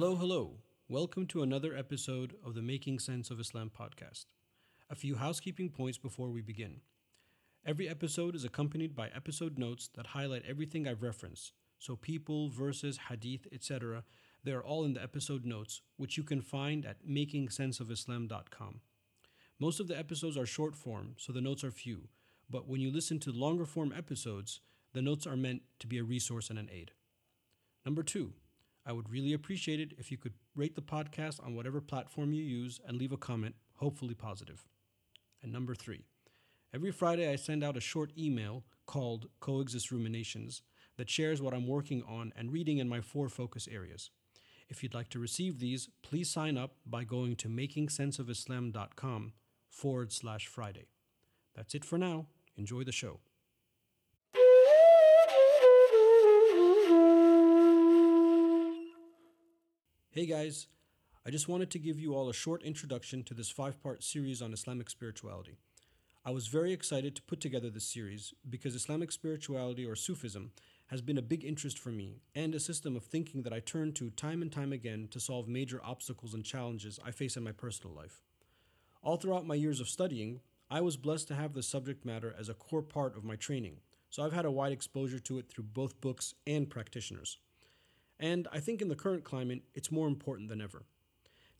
Hello, hello. Welcome to another episode of the Making Sense of Islam podcast. A few housekeeping points before we begin. Every episode is accompanied by episode notes that highlight everything I've referenced. So, people, verses, hadith, etc., they are all in the episode notes, which you can find at makingsenseofislam.com. Most of the episodes are short form, so the notes are few, but when you listen to longer form episodes, the notes are meant to be a resource and an aid. Number two, I would really appreciate it if you could rate the podcast on whatever platform you use and leave a comment, hopefully positive. And number three, every Friday I send out a short email called Coexist Ruminations that shares what I'm working on and reading in my four focus areas. If you'd like to receive these, please sign up by going to makingsenseofislam.com forward slash Friday. That's it for now. Enjoy the show. Hey guys, I just wanted to give you all a short introduction to this five part series on Islamic spirituality. I was very excited to put together this series because Islamic spirituality or Sufism has been a big interest for me and a system of thinking that I turn to time and time again to solve major obstacles and challenges I face in my personal life. All throughout my years of studying, I was blessed to have the subject matter as a core part of my training, so I've had a wide exposure to it through both books and practitioners. And I think in the current climate, it's more important than ever.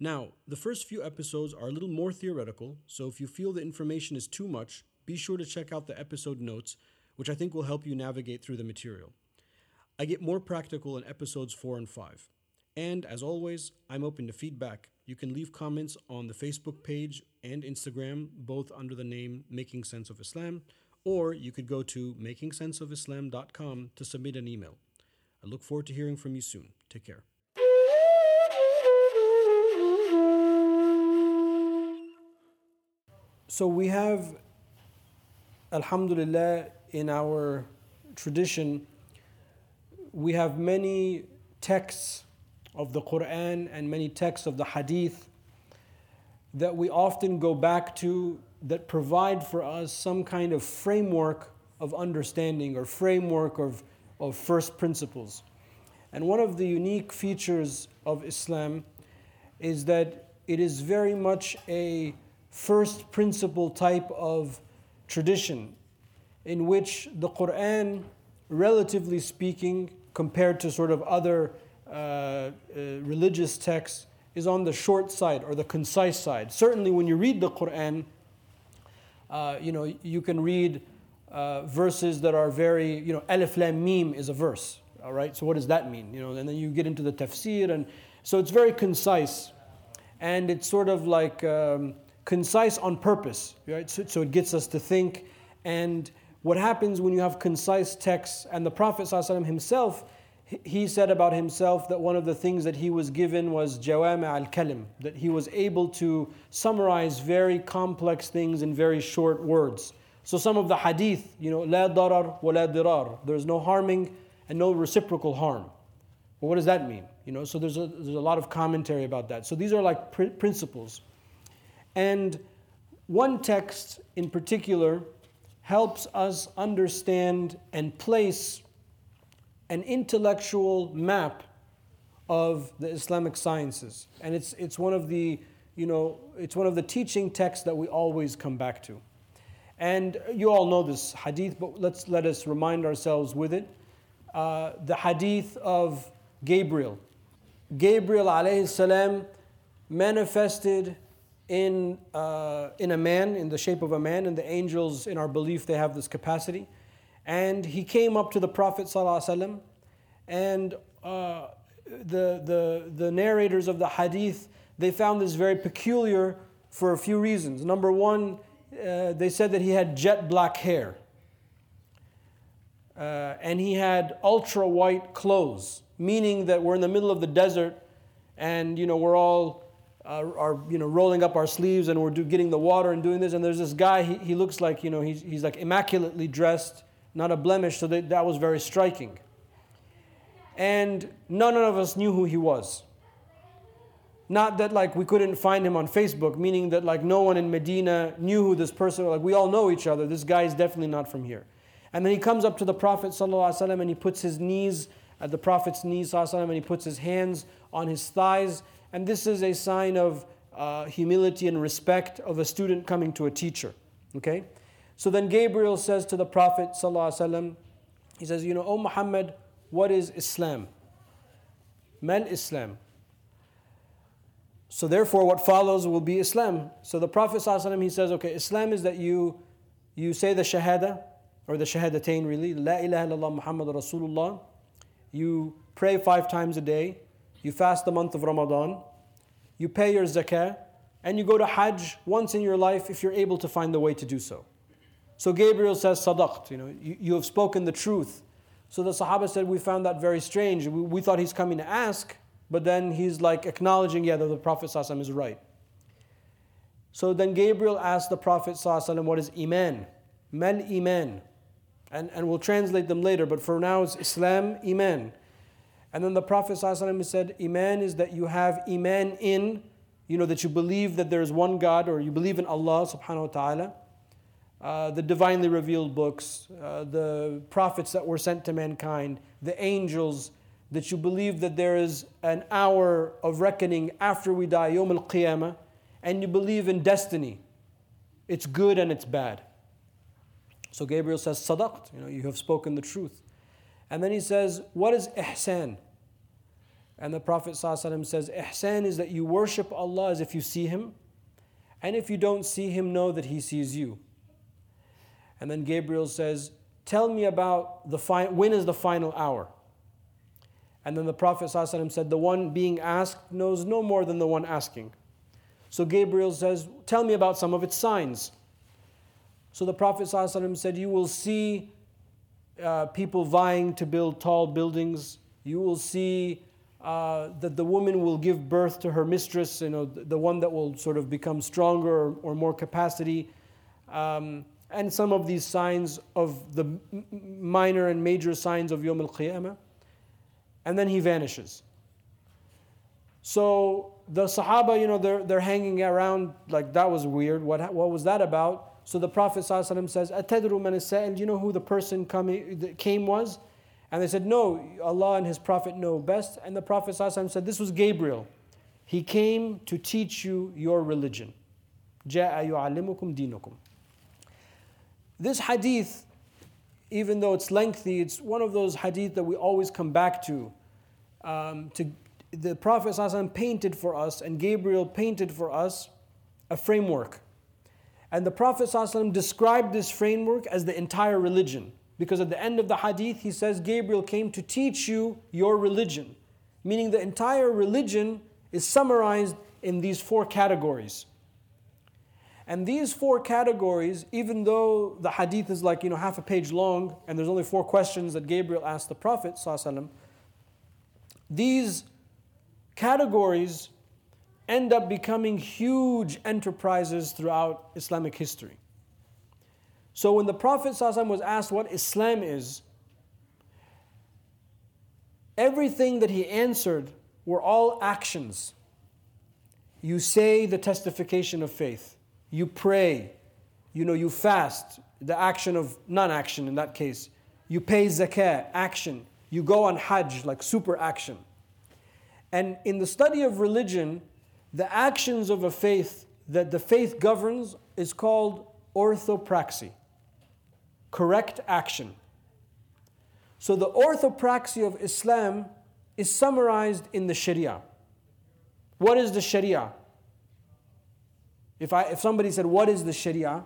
Now, the first few episodes are a little more theoretical, so if you feel the information is too much, be sure to check out the episode notes, which I think will help you navigate through the material. I get more practical in episodes 4 and 5. And as always, I'm open to feedback. You can leave comments on the Facebook page and Instagram, both under the name Making Sense of Islam, or you could go to makingsenseofislam.com to submit an email. I look forward to hearing from you soon. Take care. So we have, Alhamdulillah, in our tradition, we have many texts of the Quran and many texts of the Hadith that we often go back to that provide for us some kind of framework of understanding or framework of, of first principles. And one of the unique features of Islam is that it is very much a first principle type of tradition in which the Quran, relatively speaking, compared to sort of other uh, uh, religious texts, is on the short side or the concise side. Certainly, when you read the Quran, uh, you know you can read uh, verses that are very, you know, Alif Lam Mim is a verse. All right, so what does that mean? You know, and then you get into the tafsir, and so it's very concise, and it's sort of like. Um, concise on purpose, right? So, so, it gets us to think. And what happens when you have concise texts, and the Prophet ﷺ himself, he said about himself that one of the things that he was given was jawami al kalim, that he was able to summarize very complex things in very short words. So some of the hadith, you know, la darar wa la dirar, there's no harming and no reciprocal harm. Well, what does that mean? You know, so there's a, there's a lot of commentary about that. So these are like pr- principles. And one text in particular helps us understand and place an intellectual map of the Islamic sciences. And it's, it's one of the, you know, it's one of the teaching texts that we always come back to. And you all know this hadith, but let's let us remind ourselves with it. Uh, the hadith of Gabriel. Gabriel alayhi salam manifested in, uh, in a man, in the shape of a man, and the angels, in our belief, they have this capacity. And he came up to the Prophet ﷺ, and uh, the, the, the narrators of the hadith, they found this very peculiar for a few reasons. Number one, uh, they said that he had jet black hair. Uh, and he had ultra white clothes, meaning that we're in the middle of the desert and you know we're all uh, are you know rolling up our sleeves and we're do, getting the water and doing this. And there's this guy he, he looks like you know he's, he's like immaculately dressed not a blemish. So that, that was very striking. And none of us knew who he was not that like we couldn't find him on facebook meaning that like no one in medina knew who this person was like we all know each other this guy is definitely not from here and then he comes up to the prophet ﷺ and he puts his knees at the Prophet's knees and he puts his hands on his thighs. And this is a sign of uh, humility and respect of a student coming to a teacher. Okay? So then Gabriel says to the Prophet, وسلم, he says, You know, O Muhammad, what is Islam? Mal Islam. So therefore, what follows will be Islam. So the Prophet ﷺ, he says, okay, Islam is that you you say the Shahada, or the Shahadatain really, La ilaha illallah Muhammad Rasulullah. You pray five times a day. You fast the month of Ramadan. You pay your zakah. And you go to Hajj once in your life if you're able to find the way to do so. So Gabriel says, Sadaqt, you know, you, you have spoken the truth. So the Sahaba said, We found that very strange. We, we thought he's coming to ask, but then he's like acknowledging, yeah, that the Prophet is right. So then Gabriel asked the Prophet what is Iman? Mal Iman. And, and we'll translate them later, but for now it's Islam, Iman. And then the Prophet said, Iman is that you have Iman in, you know, that you believe that there is one God or you believe in Allah subhanahu wa ta'ala. Uh, the divinely revealed books, uh, the prophets that were sent to mankind, the angels, that you believe that there is an hour of reckoning after we die, Yom al Qiyamah, and you believe in destiny. It's good and it's bad. So Gabriel says, Sadaqt, you know, you have spoken the truth. And then he says, What is ihsan? And the Prophet ﷺ says, Ihsan is that you worship Allah as if you see Him, and if you don't see Him, know that He sees you. And then Gabriel says, Tell me about the fi- when is the final hour? And then the Prophet ﷺ said, The one being asked knows no more than the one asking. So Gabriel says, Tell me about some of its signs. So the Prophet ﷺ said, You will see uh, people vying to build tall buildings. You will see uh, that the woman will give birth to her mistress, you know, the one that will sort of become stronger or, or more capacity. Um, and some of these signs of the minor and major signs of Yom al Qiyamah and then he vanishes. So the Sahaba, you know, they're, they're hanging around like that was weird. What, what was that about? So the Prophet ﷺ says, Atadru man and you know who the person coming, that came was? And they said, No, Allah and His Prophet know best. And the Prophet ﷺ said, This was Gabriel. He came to teach you your religion. This hadith even though it's lengthy, it's one of those hadith that we always come back to. Um, to the Prophet ﷺ painted for us, and Gabriel painted for us a framework. And the Prophet ﷺ described this framework as the entire religion. Because at the end of the hadith, he says, Gabriel came to teach you your religion. Meaning the entire religion is summarized in these four categories. And these four categories, even though the hadith is like, you know, half a page long, and there's only four questions that Gabriel asked the Prophet, ﷺ, these categories end up becoming huge enterprises throughout Islamic history. So when the Prophet ﷺ was asked what Islam is, everything that he answered were all actions. You say the testification of faith. You pray. You know, you fast, the action of non action in that case. You pay zakah, action. You go on hajj, like super action. And in the study of religion, the actions of a faith that the faith governs is called orthopraxy, correct action. So the orthopraxy of Islam is summarized in the Sharia. What is the Sharia? If, I, if somebody said, What is the Sharia?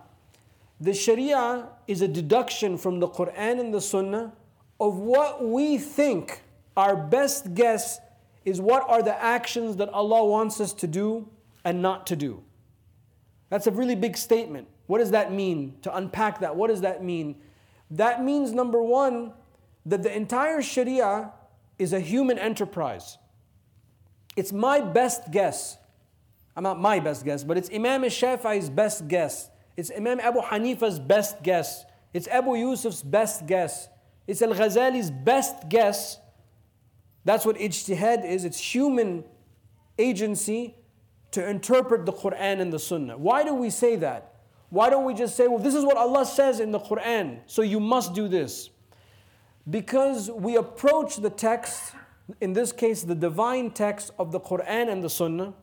The Sharia is a deduction from the Quran and the Sunnah of what we think our best guess is what are the actions that Allah wants us to do and not to do. That's a really big statement. What does that mean? To unpack that, what does that mean? That means, number one, that the entire Sharia is a human enterprise. It's my best guess. I'm not my best guess, but it's Imam Shafi'i's best guess. It's Imam Abu Hanifa's best guess. It's Abu Yusuf's best guess. It's Al Ghazali's best guess that's what ijtihad is. It's human agency to interpret the Quran and the Sunnah. Why do we say that? Why don't we just say, well, this is what Allah says in the Quran, so you must do this? Because we approach the text, in this case, the divine text of the Quran and the Sunnah.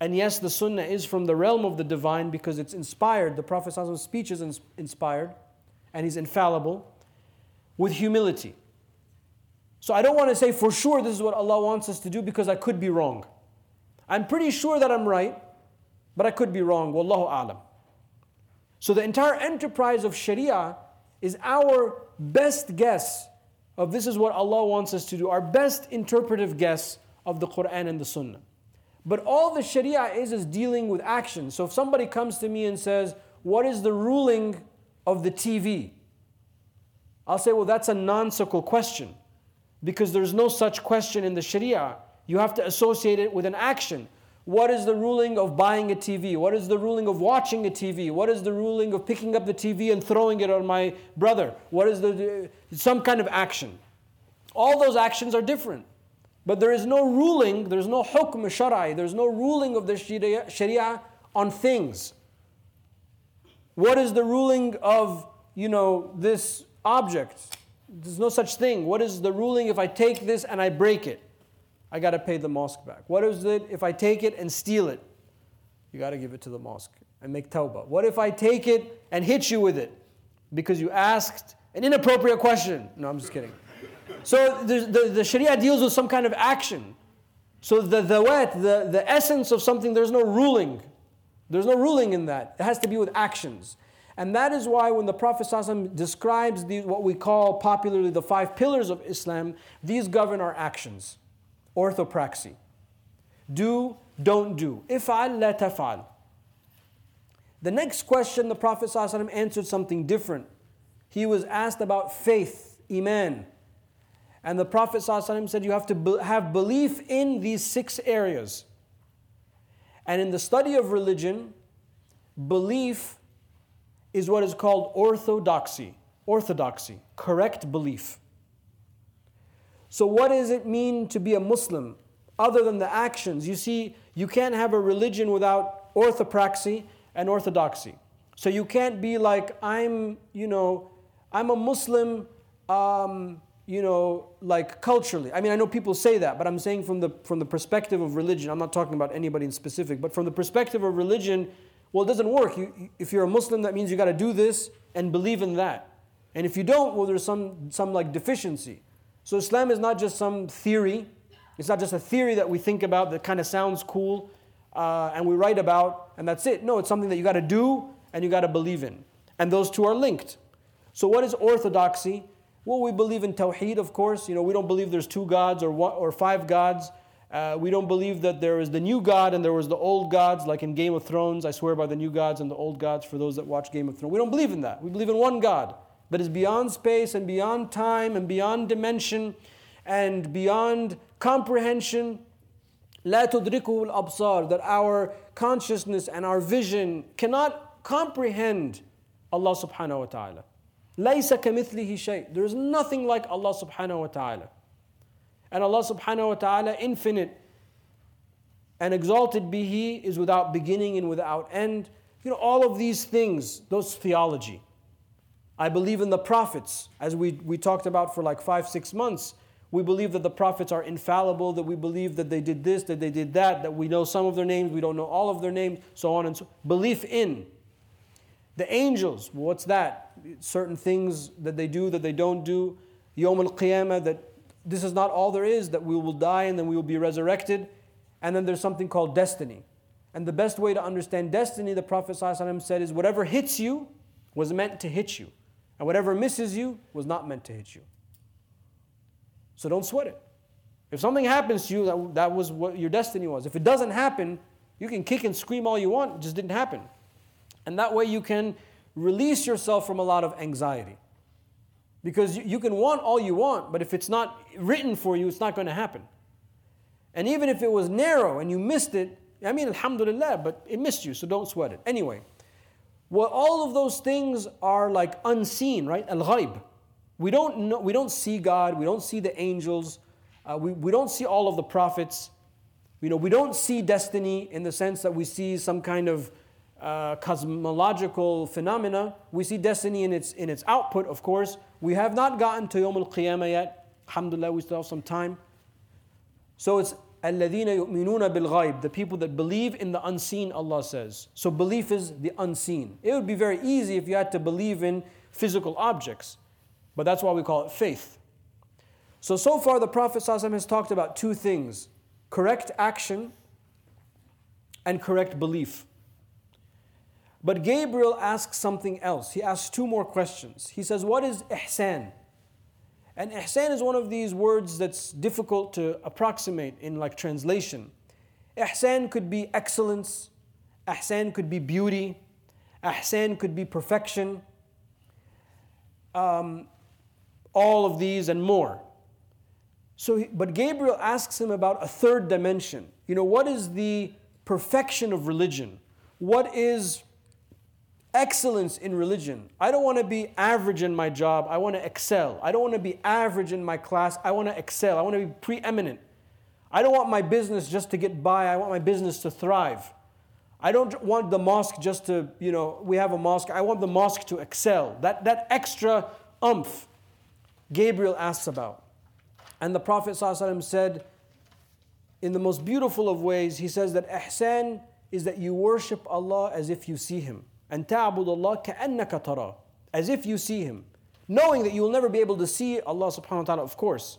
And yes, the Sunnah is from the realm of the divine because it's inspired. The Prophet's speech is inspired and he's infallible with humility. So I don't want to say for sure this is what Allah wants us to do because I could be wrong. I'm pretty sure that I'm right, but I could be wrong. Wallahu alam. So the entire enterprise of Sharia is our best guess of this is what Allah wants us to do, our best interpretive guess of the Quran and the Sunnah. But all the Sharia is is dealing with action. So if somebody comes to me and says, What is the ruling of the TV? I'll say, Well, that's a nonsensical question because there's no such question in the Sharia. You have to associate it with an action. What is the ruling of buying a TV? What is the ruling of watching a TV? What is the ruling of picking up the TV and throwing it on my brother? What is the some kind of action? All those actions are different. But there is no ruling, there's no hukm shara'i, there's no ruling of the sharia, sharia on things. What is the ruling of, you know, this object? There's no such thing. What is the ruling if I take this and I break it? I got to pay the mosque back. What is it if I take it and steal it? You got to give it to the mosque and make tawbah. What if I take it and hit you with it because you asked an inappropriate question? No, I'm just kidding. So the, the, the Sharia deals with some kind of action. So the dawat, the, the essence of something, there's no ruling. There's no ruling in that. It has to be with actions. And that is why when the Prophet describes what we call popularly the five pillars of Islam, these govern our actions orthopraxy. Do, don't do. If'al, la taf'al. The next question, the Prophet answered something different. He was asked about faith, iman. And the Prophet ﷺ said you have to have belief in these six areas. And in the study of religion, belief is what is called orthodoxy. Orthodoxy, correct belief. So, what does it mean to be a Muslim other than the actions? You see, you can't have a religion without orthopraxy and orthodoxy. So, you can't be like, I'm, you know, I'm a Muslim, um, you know, like culturally. I mean, I know people say that, but I'm saying from the, from the perspective of religion, I'm not talking about anybody in specific, but from the perspective of religion, well, it doesn't work. You, if you're a Muslim, that means you got to do this and believe in that. And if you don't, well, there's some, some like deficiency. So Islam is not just some theory. It's not just a theory that we think about that kind of sounds cool uh, and we write about and that's it. No, it's something that you got to do and you got to believe in. And those two are linked. So what is orthodoxy? Well, we believe in Tawheed, of course. You know, we don't believe there's two gods or, one, or five gods. Uh, we don't believe that there is the new God and there was the old gods, like in Game of Thrones. I swear by the new gods and the old gods for those that watch Game of Thrones. We don't believe in that. We believe in one God that is beyond space and beyond time and beyond dimension and beyond comprehension. لا تدركه الأبصار that our consciousness and our vision cannot comprehend Allah subhanahu wa ta'ala. ليس كمثله شيء. There is nothing like Allah subhanahu wa ta'ala. And Allah subhanahu wa ta'ala, infinite and exalted be He, is without beginning and without end. You know, all of these things, those theology. I believe in the prophets, as we, we talked about for like five, six months. We believe that the prophets are infallible, that we believe that they did this, that they did that, that we know some of their names, we don't know all of their names, so on and so Belief in. The angels, what's that? Certain things that they do, that they don't do. Yom al Qiyamah, that this is not all there is, that we will die and then we will be resurrected. And then there's something called destiny. And the best way to understand destiny, the Prophet ﷺ said, is whatever hits you was meant to hit you. And whatever misses you was not meant to hit you. So don't sweat it. If something happens to you, that, that was what your destiny was. If it doesn't happen, you can kick and scream all you want, it just didn't happen. And that way you can release yourself from a lot of anxiety. Because you, can want all you want, but if it's not written for you, it's not going to happen. And even if it was narrow and you missed it, I mean, alhamdulillah, but it missed you, so don't sweat it. Anyway. Well, all of those things are like unseen, right? Al ghaib. We don't know, we don't see God, we don't see the angels, uh, we, we don't see all of the prophets. You know, we don't see destiny in the sense that we see some kind of uh, cosmological phenomena. We see destiny in its, in its output, of course. We have not gotten to Yawm al Qiyamah yet. Alhamdulillah, we still have some time. So it's الَّذِينَ يُؤْمِنُونَ بِالْغَيْبِ The people that believe in the unseen, Allah says. So belief is the unseen. It would be very easy if you had to believe in physical objects. But that's why we call it faith. So, so far the Prophet ﷺ has talked about two things correct action and correct belief. But Gabriel asks something else. He asks two more questions. He says, What is ihsan? And ihsan is one of these words that's difficult to approximate in like translation. Ihsan could be excellence, ihsan could be beauty, ihsan could be perfection. Um, all of these and more. So, but Gabriel asks him about a third dimension. You know, what is the perfection of religion? What is excellence in religion. I don't want to be average in my job. I want to excel. I don't want to be average in my class. I want to excel. I want to be preeminent. I don't want my business just to get by. I want my business to thrive. I don't want the mosque just to, you know, we have a mosque. I want the mosque to excel. That, that extra umph Gabriel asks about. And the Prophet ﷺ said, in the most beautiful of ways, he says that ihsan is that you worship Allah as if you see Him. And ta'bud Allah ka'annaka tara. As if you see Him. Knowing that you will never be able to see Allah subhanahu wa ta'ala, of course.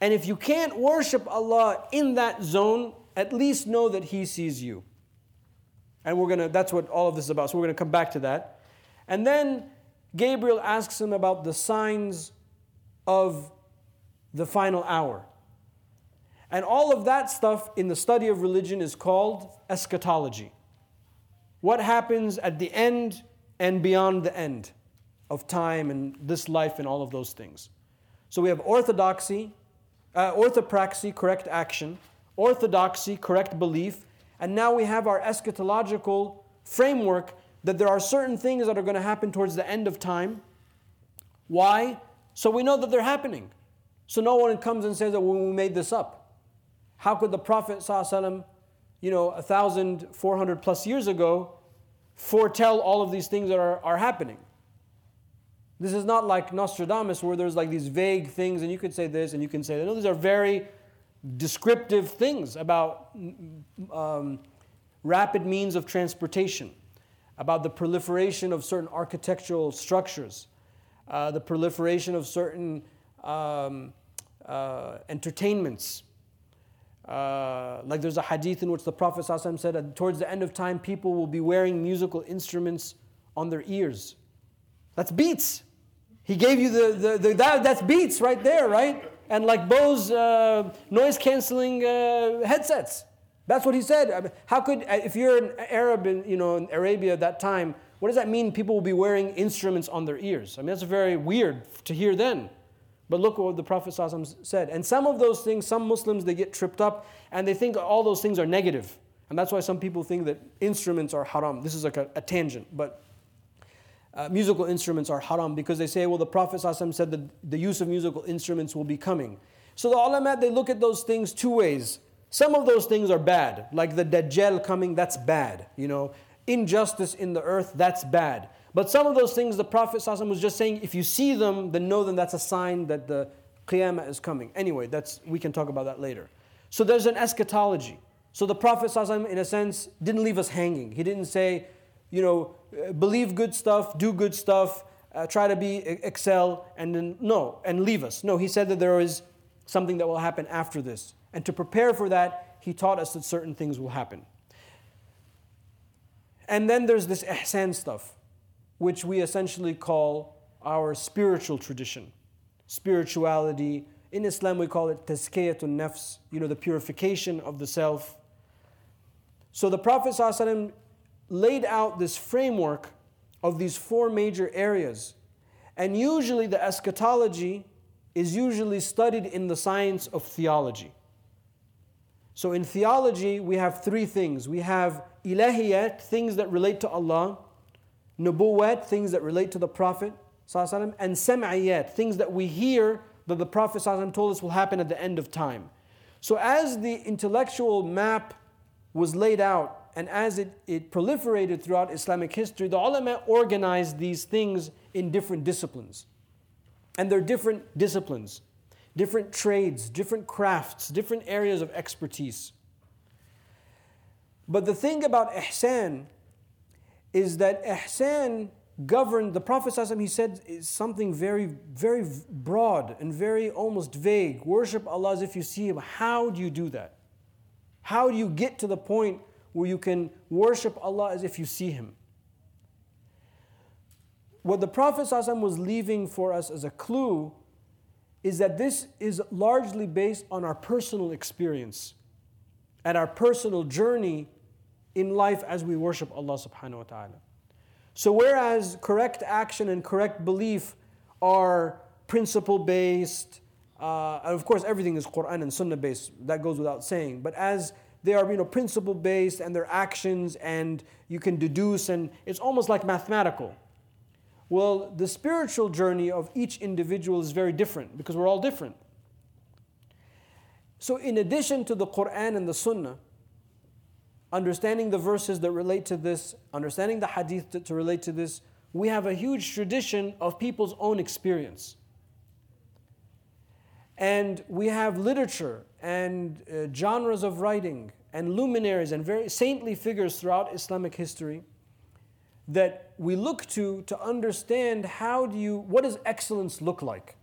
And if you can't worship Allah in that zone, at least know that He sees you. And we're gonna, that's what all of this is about. So we're gonna come back to that. And then Gabriel asks him about the signs of the final hour. And all of that stuff in the study of religion is called eschatology. What happens at the end and beyond the end of time and this life and all of those things. So we have orthodoxy, uh, orthopraxy, correct action, orthodoxy, correct belief, and now we have our eschatological framework that there are certain things that are going to happen towards the end of time. Why? So we know that they're happening. So no one comes and says that well, we made this up. How could the Prophet ﷺ you know, 1,400 plus years ago, foretell all of these things that are, are happening. This is not like Nostradamus, where there's like these vague things, and you can say this and you can say that. No, these are very descriptive things about um, rapid means of transportation, about the proliferation of certain architectural structures, uh, the proliferation of certain um, uh, entertainments, uh, like there's a hadith in which the Prophet ﷺ said towards the end of time, people will be wearing musical instruments on their ears. That's beats. He gave you the, the, the that, that's beats right there, right? And like Bose uh, noise canceling uh, headsets. That's what he said. How could, uh, if you're an Arab in, you know, in Arabia at that time, what does that mean people will be wearing instruments on their ears? I mean, that's very weird to hear then. But look what the Prophet said. And some of those things, some Muslims, they get tripped up and they think all those things are negative. And that's why some people think that instruments are haram. This is like a, a tangent, but uh, musical instruments are haram because they say, well, the Prophet said that the use of musical instruments will be coming. So the ulama, they look at those things two ways. Some of those things are bad, like the Dajjal coming, that's bad. You know, injustice in the earth, that's bad. But some of those things the Prophet ﷺ was just saying, if you see them, then know them that's a sign that the Qiyamah is coming. Anyway, that's we can talk about that later. So there's an eschatology. So the Prophet ﷺ, in a sense, didn't leave us hanging. He didn't say, you know, believe good stuff, do good stuff, uh, try to be excel, and then no, and leave us. No, he said that there is something that will happen after this. And to prepare for that, he taught us that certain things will happen. And then there's this ihsan stuff which we essentially call our spiritual tradition. Spirituality. In Islam, we call it tazkiyatun nafs, you know, the purification of the self. So the Prophet ﷺ laid out this framework of these four major areas. And usually the eschatology is usually studied in the science of theology. So in theology, we have three things. We have ilahiyat, things that relate to Allah nubuwat, things that relate to the Prophet and sam'iyat, things that we hear that the Prophet told us will happen at the end of time. So as the intellectual map was laid out and as it, it proliferated throughout Islamic history, the ulama organized these things in different disciplines. And they're different disciplines, different trades, different crafts, different areas of expertise. But the thing about ihsan is that ihsan governed, the Prophet he said something very, very broad and very almost vague. Worship Allah as if you see Him. How do you do that? How do you get to the point where you can worship Allah as if you see Him? What the Prophet was leaving for us as a clue is that this is largely based on our personal experience and our personal journey in life as we worship Allah subhanahu wa ta'ala. So, whereas correct action and correct belief are principle based, uh, and of course, everything is Quran and Sunnah based, that goes without saying. But as they are you know, principle based and their actions, and you can deduce, and it's almost like mathematical. Well, the spiritual journey of each individual is very different because we're all different. So, in addition to the Quran and the Sunnah, understanding the verses that relate to this, understanding the hadith to, to relate to this, we have a huge tradition of people's own experience. And we have literature and uh, genres of writing and luminaries and very saintly figures throughout Islamic history that we look to to understand how do you what does excellence look like?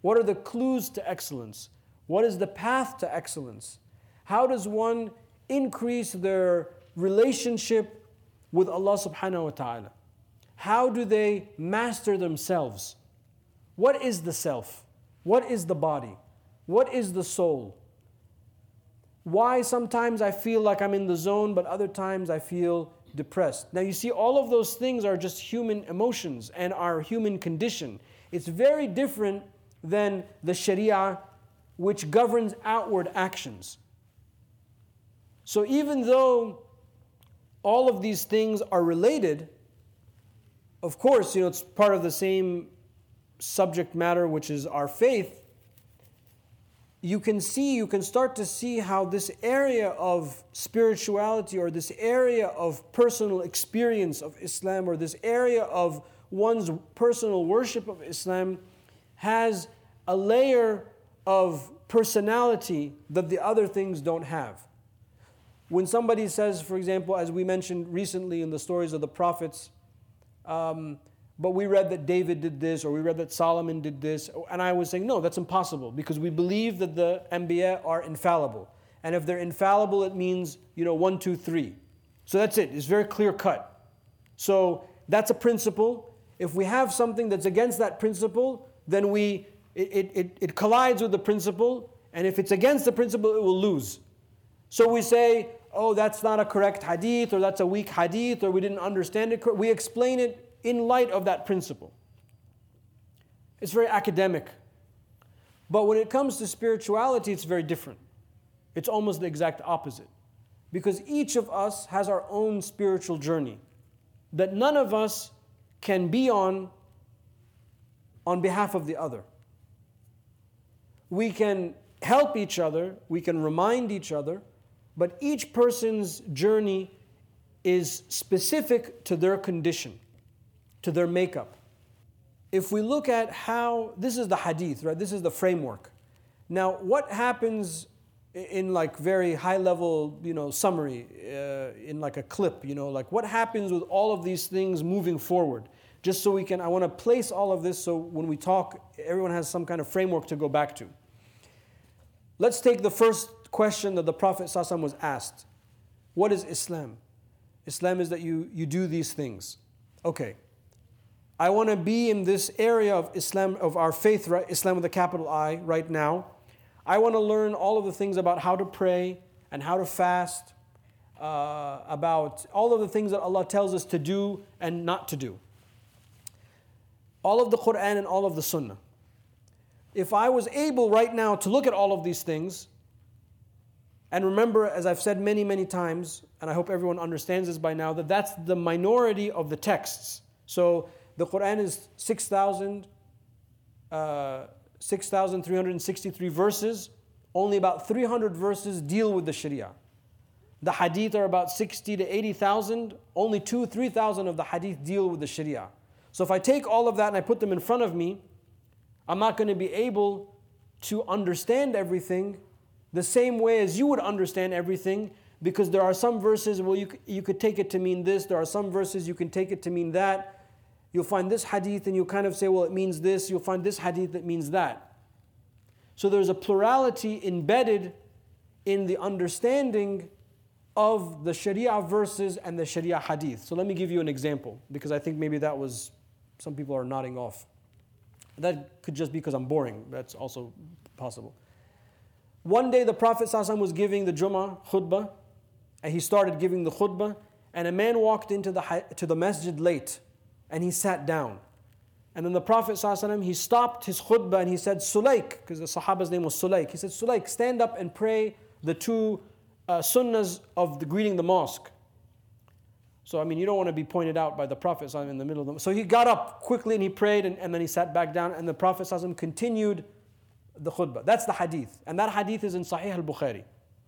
What are the clues to excellence? What is the path to excellence? How does one increase their relationship with Allah subhanahu wa ta'ala? How do they master themselves? What is the self? What is the body? What is the soul? Why sometimes I feel like I'm in the zone, but other times I feel depressed. Now, you see, all of those things are just human emotions and our human condition. It's very different than the Sharia, which governs outward actions. So even though all of these things are related, of course, you know, it's part of the same subject matter, which is our faith. You can see, you can start to see how this area of spirituality or this area of personal experience of Islam or this area of one's personal worship of Islam has a layer of personality that the other things don't have. When somebody says, for example, as we mentioned recently in the stories of the prophets, um, but we read that David did this, or we read that Solomon did this, and I was saying, no, that's impossible because we believe that the Anbiya are infallible. And if they're infallible, it means, you know, one, two, three. So that's it, it's very clear cut. So that's a principle. If we have something that's against that principle, then we, it, it, it collides with the principle, and if it's against the principle, it will lose. So we say, oh, that's not a correct hadith, or that's a weak hadith, or we didn't understand it. We explain it in light of that principle. It's very academic. But when it comes to spirituality, it's very different. It's almost the exact opposite. Because each of us has our own spiritual journey that none of us can be on on behalf of the other. We can help each other, we can remind each other, but each person's journey is specific to their condition, to their makeup. If we look at how, this is the hadith, right? This is the framework. Now, what happens in like very high level, you know, summary, uh, in like a clip, you know, like what happens with all of these things moving forward? Just so we can, I want to place all of this so when we talk, everyone has some kind of framework to go back to. Let's take the first question that the Prophet ﷺ was asked What is Islam? Islam is that you, you do these things. Okay. I want to be in this area of Islam, of our faith, right? Islam with a capital I, right now. I want to learn all of the things about how to pray and how to fast, uh, about all of the things that Allah tells us to do and not to do. All of the Quran and all of the Sunnah. If I was able right now to look at all of these things and remember, as I've said many, many times, and I hope everyone understands this by now, that that's the minority of the texts. So the Quran is 6,000, uh, 6,363 verses. Only about 300 verses deal with the Sharia. The hadith are about 60 to 80,000. Only 2, 3,000 of the hadith deal with the sharia. So if I take all of that and I put them in front of me, I'm not going to be able to understand everything the same way as you would understand everything because there are some verses, well, you, you could take it to mean this, there are some verses you can take it to mean that. You'll find this hadith and you'll kind of say, well, it means this. You'll find this hadith that means that. So there's a plurality embedded in the understanding of the Sharia verses and the Sharia hadith. So let me give you an example because I think maybe that was, some people are nodding off. That could just be because I'm boring. That's also possible. One day the Prophet ﷺ was giving the Jummah khutbah and he started giving the khutbah and a man walked into the, to the masjid late and he sat down. And then the Prophet ﷺ, he stopped his khutbah and he said, Sulaik, because the Sahaba's name was Sulaik. He said, Sulaik, stand up and pray the two uh, sunnahs of the greeting the mosque. So, I mean, you don't want to be pointed out by the Prophet ﷺ in the middle of them. So he got up quickly and he prayed and, and then he sat back down and the Prophet ﷺ continued the khutbah. That's the hadith. And that hadith is in Sahih al Bukhari.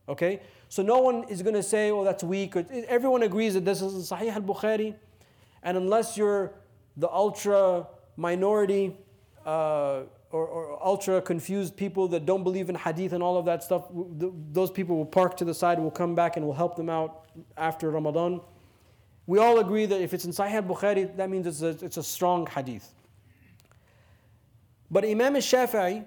Okay? So no one is going to say, oh, that's weak. Everyone agrees that this is in Sahih al Bukhari. And unless you're the ultra minority uh, or, or, ultra confused people that don't believe in hadith and all of that stuff, those people will park to the side, we'll come back and we'll help them out after Ramadan. We all agree that if it's in Sahih al Bukhari, that means it's a, it's a strong hadith. But Imam al-Shafi'i,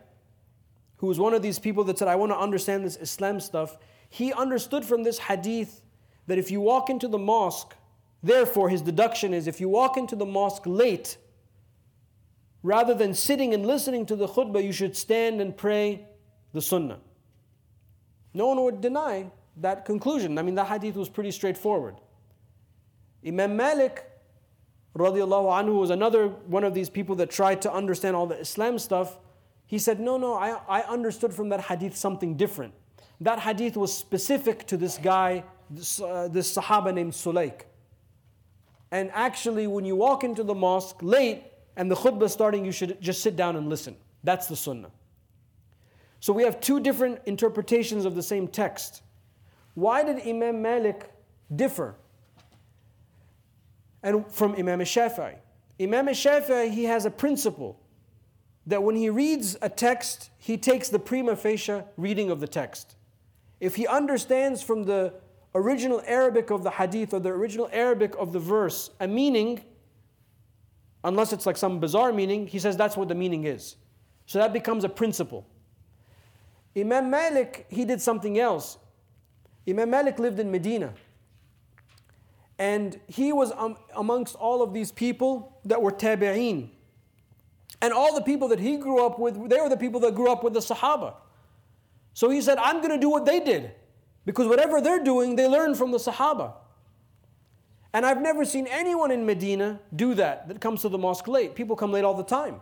who was one of these people that said, I want to understand this Islam stuff, he understood from this hadith that if you walk into the mosque, therefore his deduction is if you walk into the mosque late, rather than sitting and listening to the khutbah, you should stand and pray the sunnah. No one would deny that conclusion. I mean, the hadith was pretty straightforward. Imam Malik, radiallahu anhu, was another one of these people that tried to understand all the Islam stuff. He said, No, no, I, I understood from that hadith something different. That hadith was specific to this guy, this, uh, this Sahaba named Sulaik. And actually, when you walk into the mosque late and the khutbah starting, you should just sit down and listen. That's the sunnah. So we have two different interpretations of the same text. Why did Imam Malik differ? And from Imam Shafi'i. Imam Shafi'i, he has a principle that when he reads a text, he takes the prima facie reading of the text. If he understands from the original Arabic of the hadith or the original Arabic of the verse a meaning, unless it's like some bizarre meaning, he says that's what the meaning is. So that becomes a principle. Imam Malik, he did something else. Imam Malik lived in Medina. And he was amongst all of these people that were tabi'een. And all the people that he grew up with, they were the people that grew up with the Sahaba. So he said, I'm going to do what they did. Because whatever they're doing, they learn from the Sahaba. And I've never seen anyone in Medina do that, that comes to the mosque late. People come late all the time.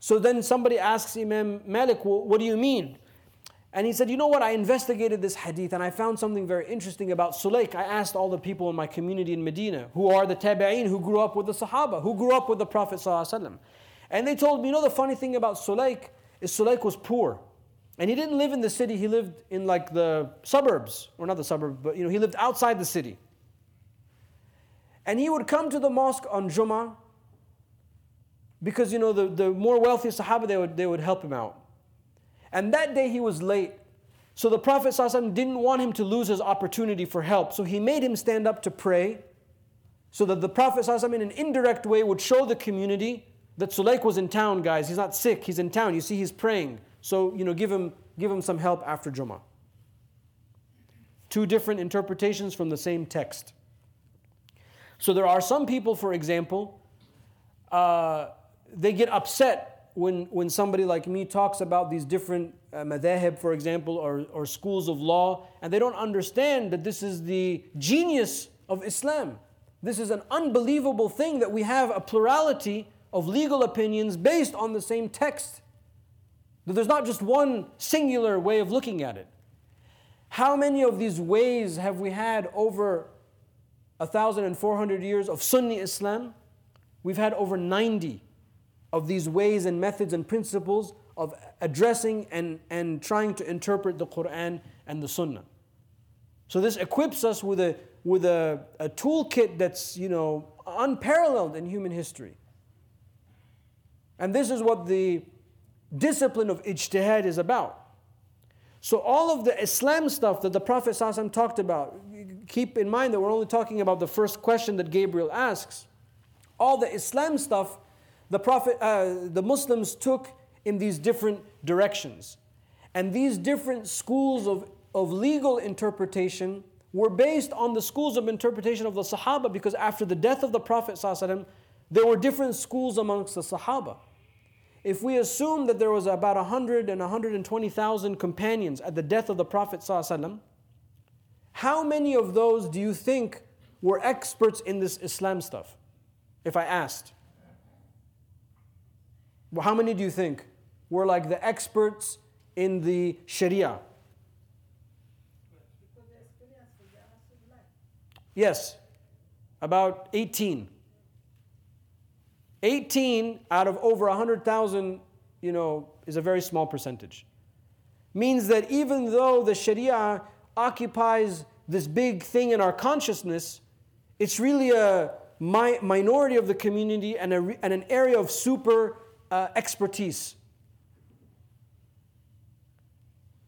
So then somebody asks Imam Malik, well, what do you mean? And he said, You know what? I investigated this hadith and I found something very interesting about Sulaik. I asked all the people in my community in Medina, who are the tabi'een, who grew up with the Sahaba, who grew up with the Prophet. And they told me, You know, the funny thing about Sulaik is Sulaik was poor. And he didn't live in the city, he lived in like the suburbs, or not the suburbs, but you know, he lived outside the city. And he would come to the mosque on Jummah because you know the, the more wealthy Sahaba they would, they would help him out. And that day he was late. So the Prophet ﷺ didn't want him to lose his opportunity for help. So he made him stand up to pray so that the Prophet ﷺ in an indirect way would show the community that Sulaik was in town, guys. He's not sick, he's in town. You see, he's praying. So, you know, give him, give him some help after Jummah. Two different interpretations from the same text. So there are some people, for example, uh, they get upset when, when somebody like me talks about these different uh, madhahib, for example, or, or schools of law, and they don't understand that this is the genius of Islam. This is an unbelievable thing that we have a plurality of legal opinions based on the same text. That there's not just one singular way of looking at it. How many of these ways have we had over 1,400 years of Sunni Islam? We've had over 90 of these ways and methods and principles of addressing and, and trying to interpret the Quran and the Sunnah. So this equips us with a with a, a toolkit that's you know unparalleled in human history. And this is what the discipline of ijtihad is about. So all of the Islam stuff that the Prophet ﷺ talked about, keep in mind that we're only talking about the first question that Gabriel asks. All the Islam stuff, the Prophet, uh, the Muslims took in these different directions. And these different schools of, of legal interpretation were based on the schools of interpretation of the Sahaba because after the death of the Prophet ﷺ, there were different schools amongst the Sahaba. If we assume that there was about 100 and 120,000 companions at the death of the Prophet ﷺ, how many of those do you think were experts in this Islam stuff? If I asked. Well, how many do you think were like the experts in the Sharia? Yes, about 18. 18 out of over 100,000, you know, is a very small percentage. Means that even though the Sharia occupies this big thing in our consciousness, it's really a mi- minority of the community and, a, and an area of super uh, expertise.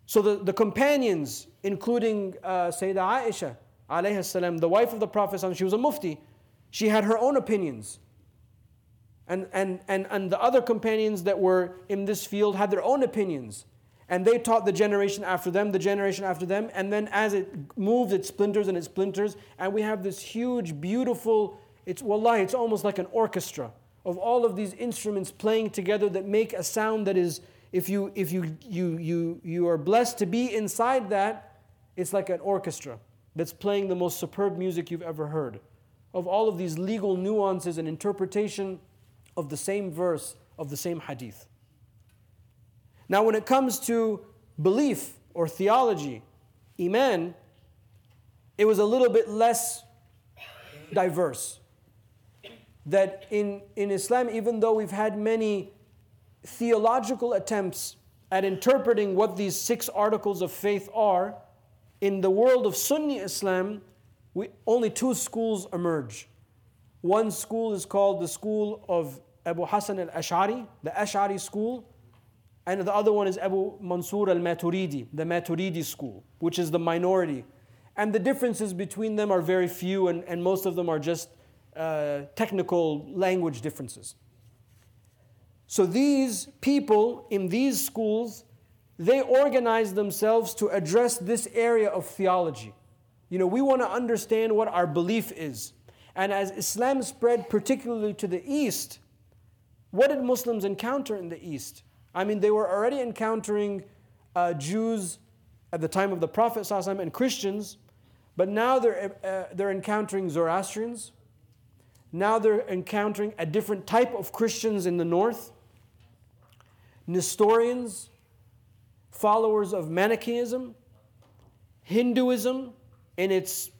So the, the companions, including uh, Sayyidah Aisha, alayhi salam, the wife of the Prophet, she was a mufti. She had her own opinions. And, and, and, and the other companions that were in this field had their own opinions. And they taught the generation after them, the generation after them. And then as it moved, it splinters and it splinters. And we have this huge, beautiful, it's wallahi, it's almost like an orchestra of all of these instruments playing together that make a sound that is, if you, if you, you, you, you are blessed to be inside that, it's like an orchestra that's playing the most superb music you've ever heard. Of all of these legal nuances and interpretation of the same verse of the same hadith. Now, when it comes to belief or theology, Iman, it was a little bit less diverse. That in, in Islam, even though we've had many theological attempts at interpreting what these six articles of faith are, in the world of Sunni Islam, we, only two schools emerge. One school is called the school of Abu Hassan al Ash'ari, the Ash'ari school, and the other one is Abu Mansur al Maturidi, the Maturidi school, which is the minority. And the differences between them are very few, and, and most of them are just uh, technical language differences. So these people in these schools they organize themselves to address this area of theology. You know, we want to understand what our belief is. And as Islam spread particularly to the East, what did Muslims encounter in the East? I mean, they were already encountering uh, Jews at the time of the Prophet and Christians, but now they're, uh, they're encountering Zoroastrians. Now they're encountering a different type of Christians in the north, Nestorians, followers of Manichaeism, Hinduism in its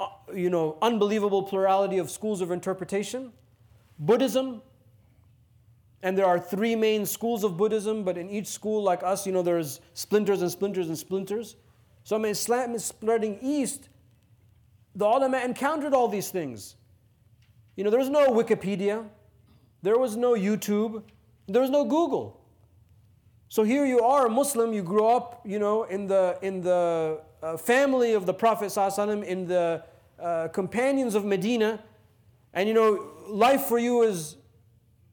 uh, you know, unbelievable plurality of schools of interpretation, Buddhism, and there are three main schools of Buddhism, but in each school, like us, you know, there's splinters and splinters and splinters. So when Islam is spreading east, the ulama encountered all these things. You know, there was no Wikipedia, there was no YouTube, there was no Google. So here you are, a Muslim, you grew up, you know, in the, in the uh, family of the Prophet ﷺ, in the uh, companions of Medina, and you know, life for you is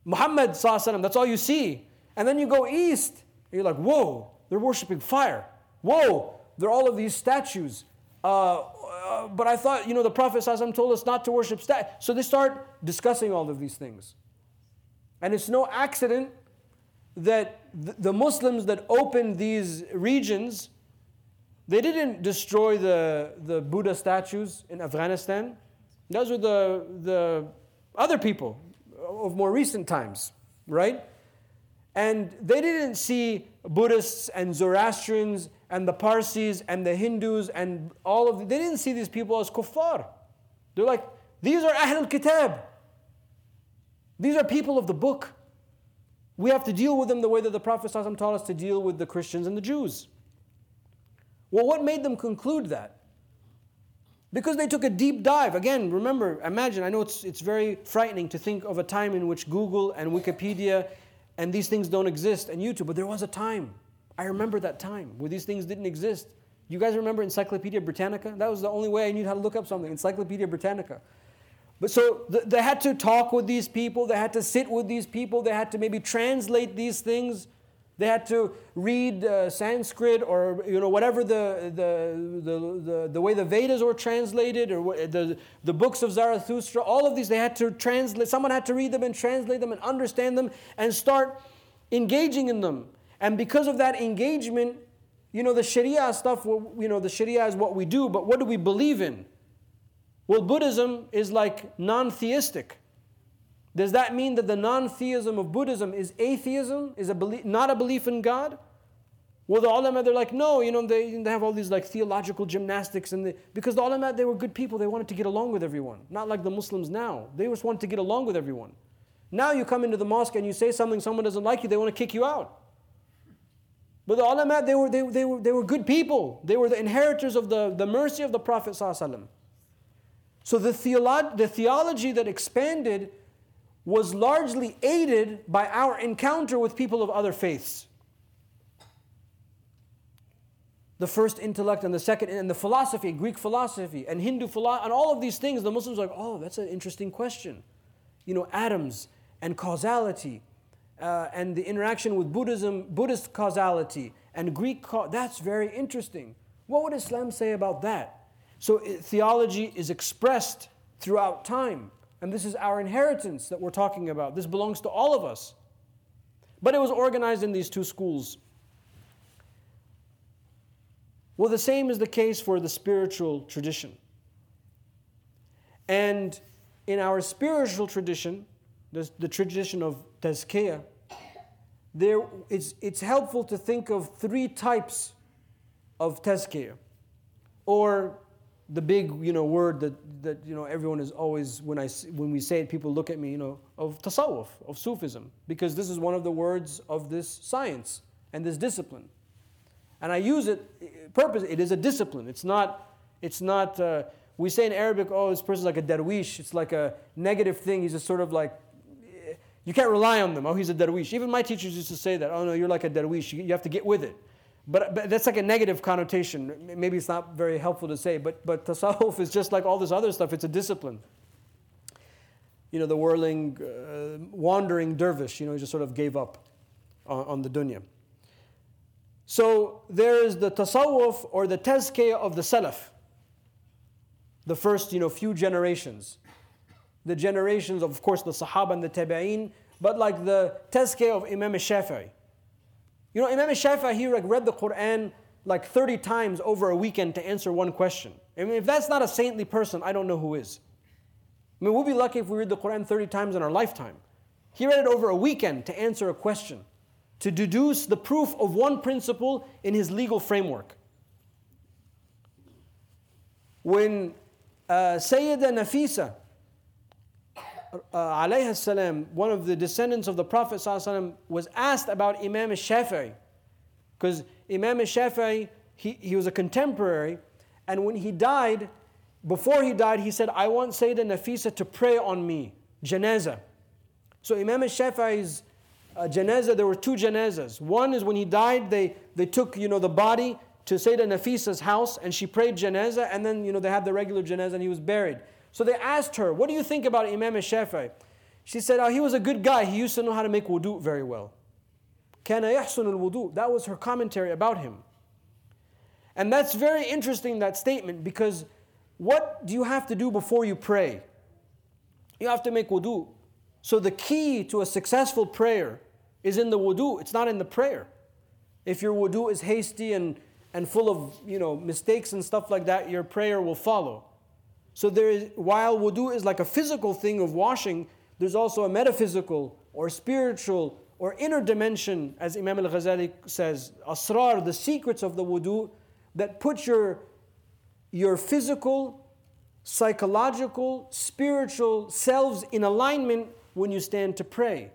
Muhammad ﷺ, that's all you see. And then you go east, and you're like, whoa, they're worshiping fire. Whoa, they're all of these statues. Uh, uh but I thought, you know, the Prophet ﷺ told us not to worship statues. So they start discussing all of these things. And it's no accident that the Muslims that opened these regions, they didn't destroy the, the Buddha statues in Afghanistan. Those were the, the other people of more recent times, right? And they didn't see Buddhists and Zoroastrians and the Parsis and the Hindus and all of them, they didn't see these people as kuffar. They're like, these are Ahlul Kitab. These are people of the book. We have to deal with them the way that the Prophet ﷺ taught us to deal with the Christians and the Jews. Well, what made them conclude that? Because they took a deep dive. Again, remember, imagine, I know it's, it's very frightening to think of a time in which Google and Wikipedia and these things don't exist and YouTube, but there was a time. I remember that time where these things didn't exist. You guys remember Encyclopedia Britannica? That was the only way I knew how to look up something, Encyclopedia Britannica. But so they had to talk with these people, they had to sit with these people, they had to maybe translate these things they had to read uh, Sanskrit or you know whatever the, the, the, the, the way the Vedas were translated or the, the books of Zarathustra, all of these they had to translate. Someone had to read them and translate them and understand them and start engaging in them. And because of that engagement, you know the Sharia stuff. You know the Sharia is what we do, but what do we believe in? Well, Buddhism is like non-theistic. Does that mean that the non theism of Buddhism is atheism, is a belief, not a belief in God? Well, the ulama, they're like, no, you know, they, they have all these like theological gymnastics. and they, Because the ulama, they were good people. They wanted to get along with everyone. Not like the Muslims now. They just wanted to get along with everyone. Now you come into the mosque and you say something, someone doesn't like you, they want to kick you out. But the ulama, they were, they, they, were, they were good people. They were the inheritors of the, the mercy of the Prophet. So the, theolo- the theology that expanded was largely aided by our encounter with people of other faiths. The first intellect and the second, and the philosophy, Greek philosophy, and Hindu philosophy, and all of these things, the Muslims are like, oh, that's an interesting question. You know, atoms and causality, uh, and the interaction with Buddhism, Buddhist causality, and Greek, ca- that's very interesting. What would Islam say about that? So, theology is expressed throughout time. And this is our inheritance that we're talking about. This belongs to all of us. But it was organized in these two schools. Well, the same is the case for the spiritual tradition. And in our spiritual tradition, the, the tradition of tazkiyah, there it's, it's helpful to think of three types of tazkiyah, or the big you know word that that you know everyone is always when I when we say it people look at me you know of tasawwuf of Sufism because this is one of the words of this science and this discipline. And I use it purpose it is a discipline. It's not it's not uh, we say in Arabic oh this person's like a darwish. It's like a negative thing. He's just sort of like you can't rely on them oh he's a darwish even my teachers used to say that oh no you're like a darwish you, you have to get with it but, but that's like a negative connotation. Maybe it's not very helpful to say, but, but tasawwuf is just like all this other stuff, it's a discipline. You know, the whirling, uh, wandering dervish, you know, he just sort of gave up on, on the dunya. So there is the tasawwuf or the tazkiyah of the salaf, the first, you know, few generations. The generations, of course, the Sahaba and the Tabi'een, but like the tazkiyah of Imam Shafi'i. You know, Imam Shafi'i, he read the Quran like 30 times over a weekend to answer one question. I mean, if that's not a saintly person, I don't know who is. I mean, we'll be lucky if we read the Quran 30 times in our lifetime. He read it over a weekend to answer a question, to deduce the proof of one principle in his legal framework. When uh, Sayyida Nafisa, uh, salam, one of the descendants of the Prophet sallam, was asked about Imam Shafi'i. Because Imam Shafi'i, he, he was a contemporary, and when he died, before he died, he said, I want Sayyidina Nafisa to pray on me, janazah. So Imam Shafi'i's uh, janazah, there were two janazahs. One is when he died, they, they took you know, the body to Sayyidina Nafisa's house, and she prayed janazah, and then you know, they had the regular janazah, and he was buried. So they asked her, What do you think about Imam Shafi'i? She said, Oh, he was a good guy. He used to know how to make wudu very well. Kana wudu. That was her commentary about him. And that's very interesting, that statement, because what do you have to do before you pray? You have to make wudu. So the key to a successful prayer is in the wudu, it's not in the prayer. If your wudu is hasty and, and full of you know mistakes and stuff like that, your prayer will follow. So there is, while wudu is like a physical thing of washing, there's also a metaphysical or spiritual or inner dimension, as Imam al Ghazali says, asrar, the secrets of the wudu, that put your, your physical, psychological, spiritual selves in alignment when you stand to pray.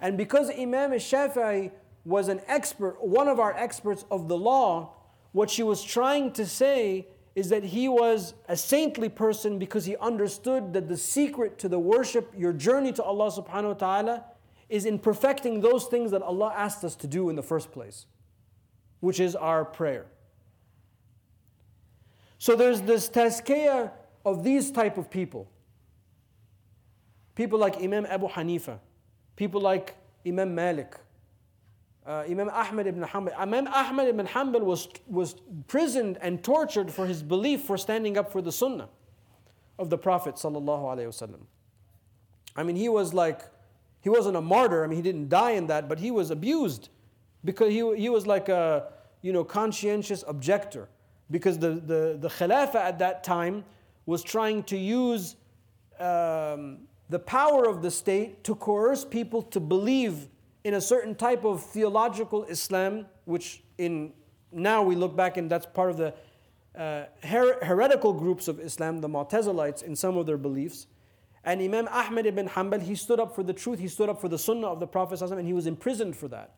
And because Imam Shafi'i was an expert, one of our experts of the law, what she was trying to say is that he was a saintly person because he understood that the secret to the worship, your journey to Allah subhanahu wa ta'ala, is in perfecting those things that Allah asked us to do in the first place, which is our prayer. So there's this tazkiyah of these type of people. People like Imam Abu Hanifa, people like Imam Malik, uh, Imam Ahmad ibn Hanbal. Imam Ahmad ibn Hanbal was, was imprisoned and tortured for his belief for standing up for the sunnah of the Prophet I mean, he was like, he wasn't a martyr. I mean, he didn't die in that, but he was abused because he, he was like a, you know, conscientious objector. Because the, the, the Khilafah at that time was trying to use um, the power of the state to coerce people to believe in a certain type of theological Islam, which in now we look back and that's part of the uh, her- heretical groups of Islam, the Mu'tazilites, in some of their beliefs. And Imam Ahmad ibn Hanbal, he stood up for the truth, he stood up for the sunnah of the Prophet, and he was imprisoned for that.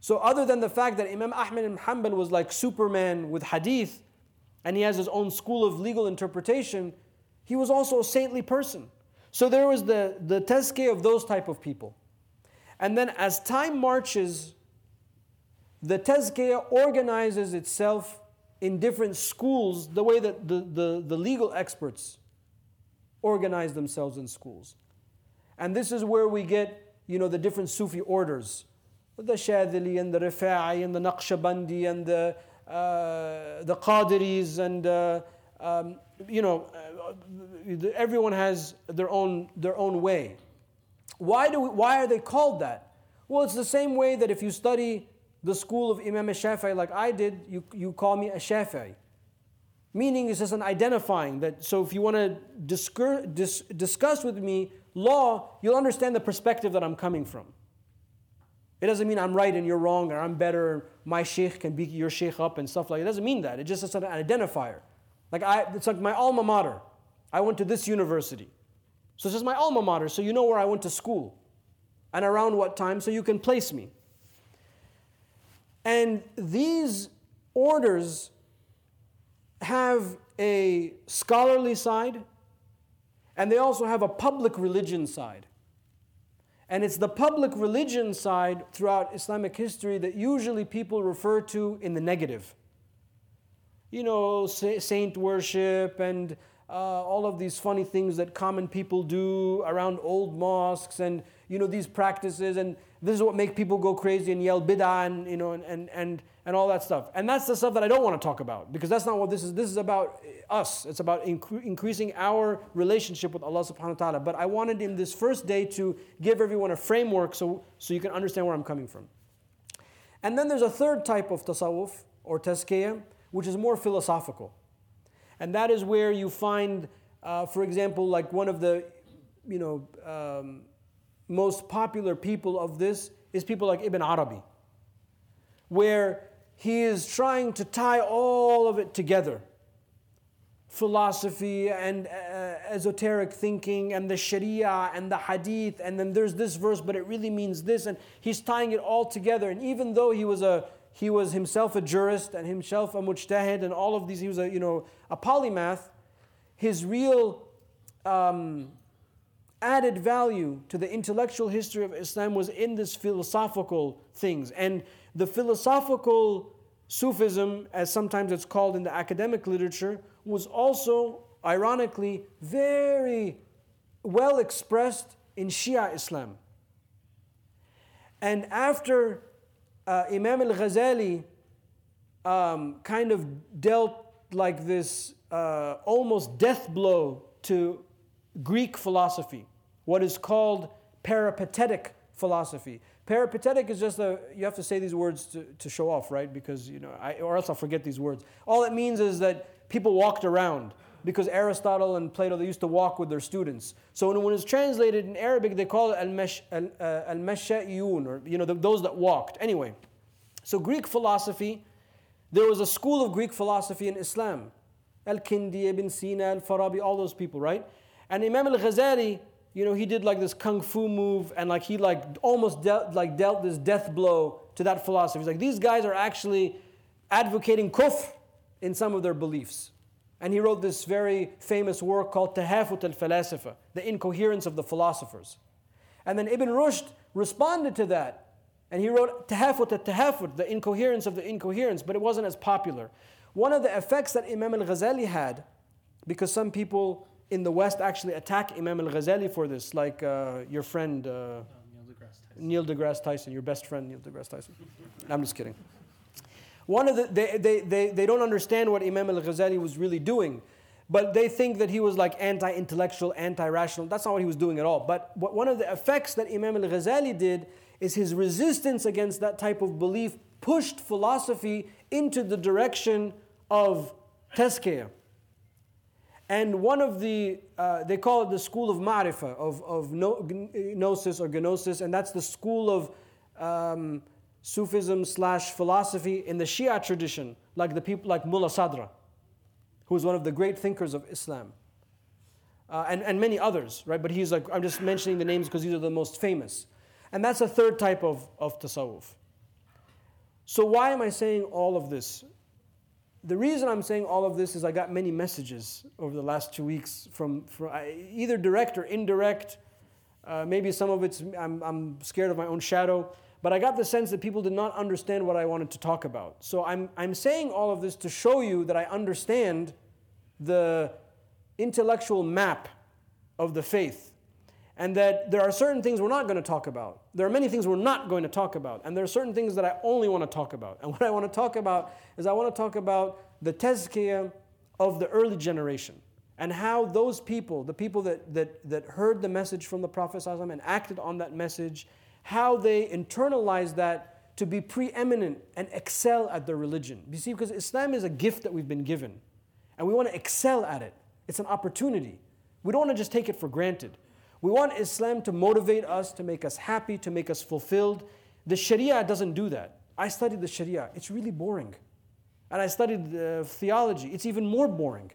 So, other than the fact that Imam Ahmad ibn Hanbal was like Superman with hadith, and he has his own school of legal interpretation, he was also a saintly person. So, there was the, the tazkiyah of those type of people. And then as time marches, the tazkiyah organizes itself in different schools the way that the, the, the legal experts organize themselves in schools. And this is where we get, you know, the different Sufi orders. The Shadili and the Rifa'i and the Naqshbandi and the, uh, the Qadiris and, uh, um, you know, uh, everyone has their own, their own way. Why, do we, why are they called that? Well, it's the same way that if you study the school of Imam Shafi'i like I did, you, you call me a Shafi'i. Meaning it's just an identifying that, so if you want to discuss, dis, discuss with me law, you'll understand the perspective that I'm coming from. It doesn't mean I'm right and you're wrong or I'm better, my sheikh can beat your sheikh up and stuff like that. It doesn't mean that. It just is an identifier. Like I, it's like my alma mater. I went to this university. So this is my alma mater, so you know where I went to school and around what time, so you can place me. And these orders have a scholarly side and they also have a public religion side. And it's the public religion side throughout Islamic history that usually people refer to in the negative. You know, saint worship and uh, all of these funny things that common people do around old mosques and you know these practices. And this is what makes people go crazy and yell bid'ah and you know and, and, and, and all that stuff. And that's the stuff that i don't want to talk about because that's not what this is. This is about us. It's about incre- increasing our relationship with allah subhanahu wa ta'ala. But i wanted in this first day to give everyone a framework so, so you can understand where i'm coming from. And then there's a third type of tasawwuf or tazkiyah which is more philosophical and that is where you find, uh, for example, like one of the, you know, um, most popular people of this is people like Ibn Arabi, where he is trying to tie all of it together. Philosophy and uh, esoteric thinking and the sharia and the hadith and then there's this verse but it really means this and he's tying it all together. And even though he was a he was himself a jurist and himself a mujtahid and all of these. He was a, you know, a polymath. His real um, added value to the intellectual history of Islam was in this philosophical things. And the philosophical Sufism, as sometimes it's called in the academic literature, was also, ironically, very well expressed in Shia Islam. And after uh, Imam al Ghazali um, kind of dealt like this uh, almost death blow to Greek philosophy, what is called peripatetic philosophy. Peripatetic is just a, you have to say these words to, to show off, right? Because, you know, I, or else I'll forget these words. All it means is that people walked around because Aristotle and Plato, they used to walk with their students. So when, when it's translated in Arabic, they call it uh, al-masha'iyun, or you know, the, those that walked. Anyway, so Greek philosophy, there was a school of Greek philosophy in Islam. Al-Kindi, Ibn Sina, Al-Farabi, all those people, right? And Imam al-Ghazali, you know, he did like this kung fu move and like he like almost dealt, like dealt this death blow to that philosophy. He's like, these guys are actually advocating kufr in some of their beliefs. And he wrote this very famous work called Tahafut al Falasifa, the incoherence of the philosophers. And then Ibn Rushd responded to that. And he wrote Tahafut al Tahafut, the incoherence of the incoherence, but it wasn't as popular. One of the effects that Imam al Ghazali had, because some people in the West actually attack Imam al Ghazali for this, like uh, your friend uh, Neil deGrasse Tyson, your best friend Neil deGrasse Tyson. I'm just kidding. One of the, they, they, they, they don't understand what Imam al Ghazali was really doing, but they think that he was like anti intellectual, anti rational. That's not what he was doing at all. But one of the effects that Imam al Ghazali did is his resistance against that type of belief pushed philosophy into the direction of tazkiyah. And one of the, uh, they call it the school of ma'rifah, of, of gnosis or gnosis, and that's the school of um, Sufism slash philosophy in the Shia tradition, like the people like Mullah Sadra, who is one of the great thinkers of Islam. Uh, and, and many others, right? But he's like, I'm just mentioning the names because these are the most famous. And that's a third type of, of tasawwuf. So, why am I saying all of this? The reason I'm saying all of this is I got many messages over the last two weeks from, from either direct or indirect. Uh, maybe some of it's I'm, I'm scared of my own shadow. But I got the sense that people did not understand what I wanted to talk about. So I'm, I'm saying all of this to show you that I understand the intellectual map of the faith. And that there are certain things we're not going to talk about. There are many things we're not going to talk about. And there are certain things that I only want to talk about. And what I want to talk about is I want to talk about the tazkiyah of the early generation and how those people, the people that, that, that heard the message from the Prophet and acted on that message, how they internalize that to be preeminent and excel at their religion. You see, because Islam is a gift that we've been given, and we want to excel at it. It's an opportunity. We don't want to just take it for granted. We want Islam to motivate us, to make us happy, to make us fulfilled. The Sharia doesn't do that. I studied the Sharia, it's really boring. And I studied uh, theology, it's even more boring.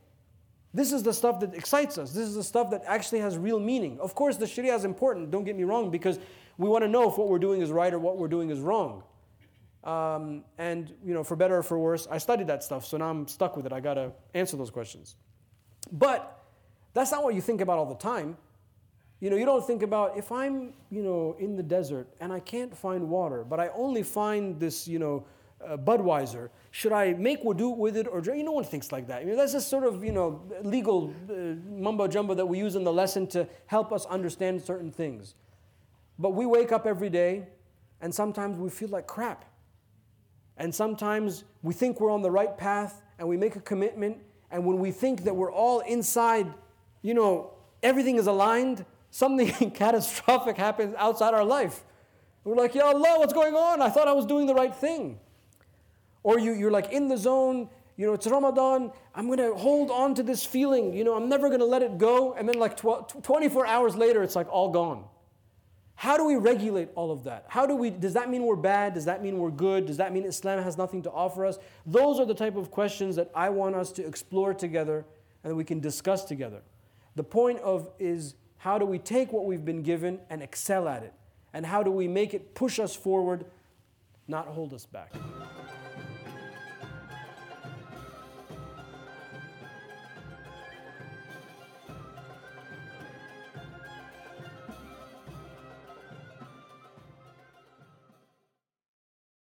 This is the stuff that excites us. This is the stuff that actually has real meaning. Of course, the Sharia is important, don't get me wrong, because we want to know if what we're doing is right or what we're doing is wrong. Um, and, you know, for better or for worse, I studied that stuff, so now I'm stuck with it. I got to answer those questions. But that's not what you think about all the time. You know, you don't think about if I'm, you know, in the desert and I can't find water, but I only find this, you know, uh, Budweiser. Should I make wudu with it or drink? You know, no one thinks like that. I mean, that's just sort of, you know, legal uh, mumbo jumbo that we use in the lesson to help us understand certain things. But we wake up every day and sometimes we feel like crap. And sometimes we think we're on the right path and we make a commitment. And when we think that we're all inside, you know, everything is aligned, something catastrophic happens outside our life. We're like, Ya Allah, what's going on? I thought I was doing the right thing. Or you, you're like in the zone, you know, it's Ramadan, I'm gonna hold on to this feeling, you know, I'm never gonna let it go. And then, like 12, 24 hours later, it's like all gone. How do we regulate all of that? How do we does that mean we're bad? Does that mean we're good? Does that mean Islam has nothing to offer us? Those are the type of questions that I want us to explore together and we can discuss together. The point of is how do we take what we've been given and excel at it? And how do we make it push us forward, not hold us back?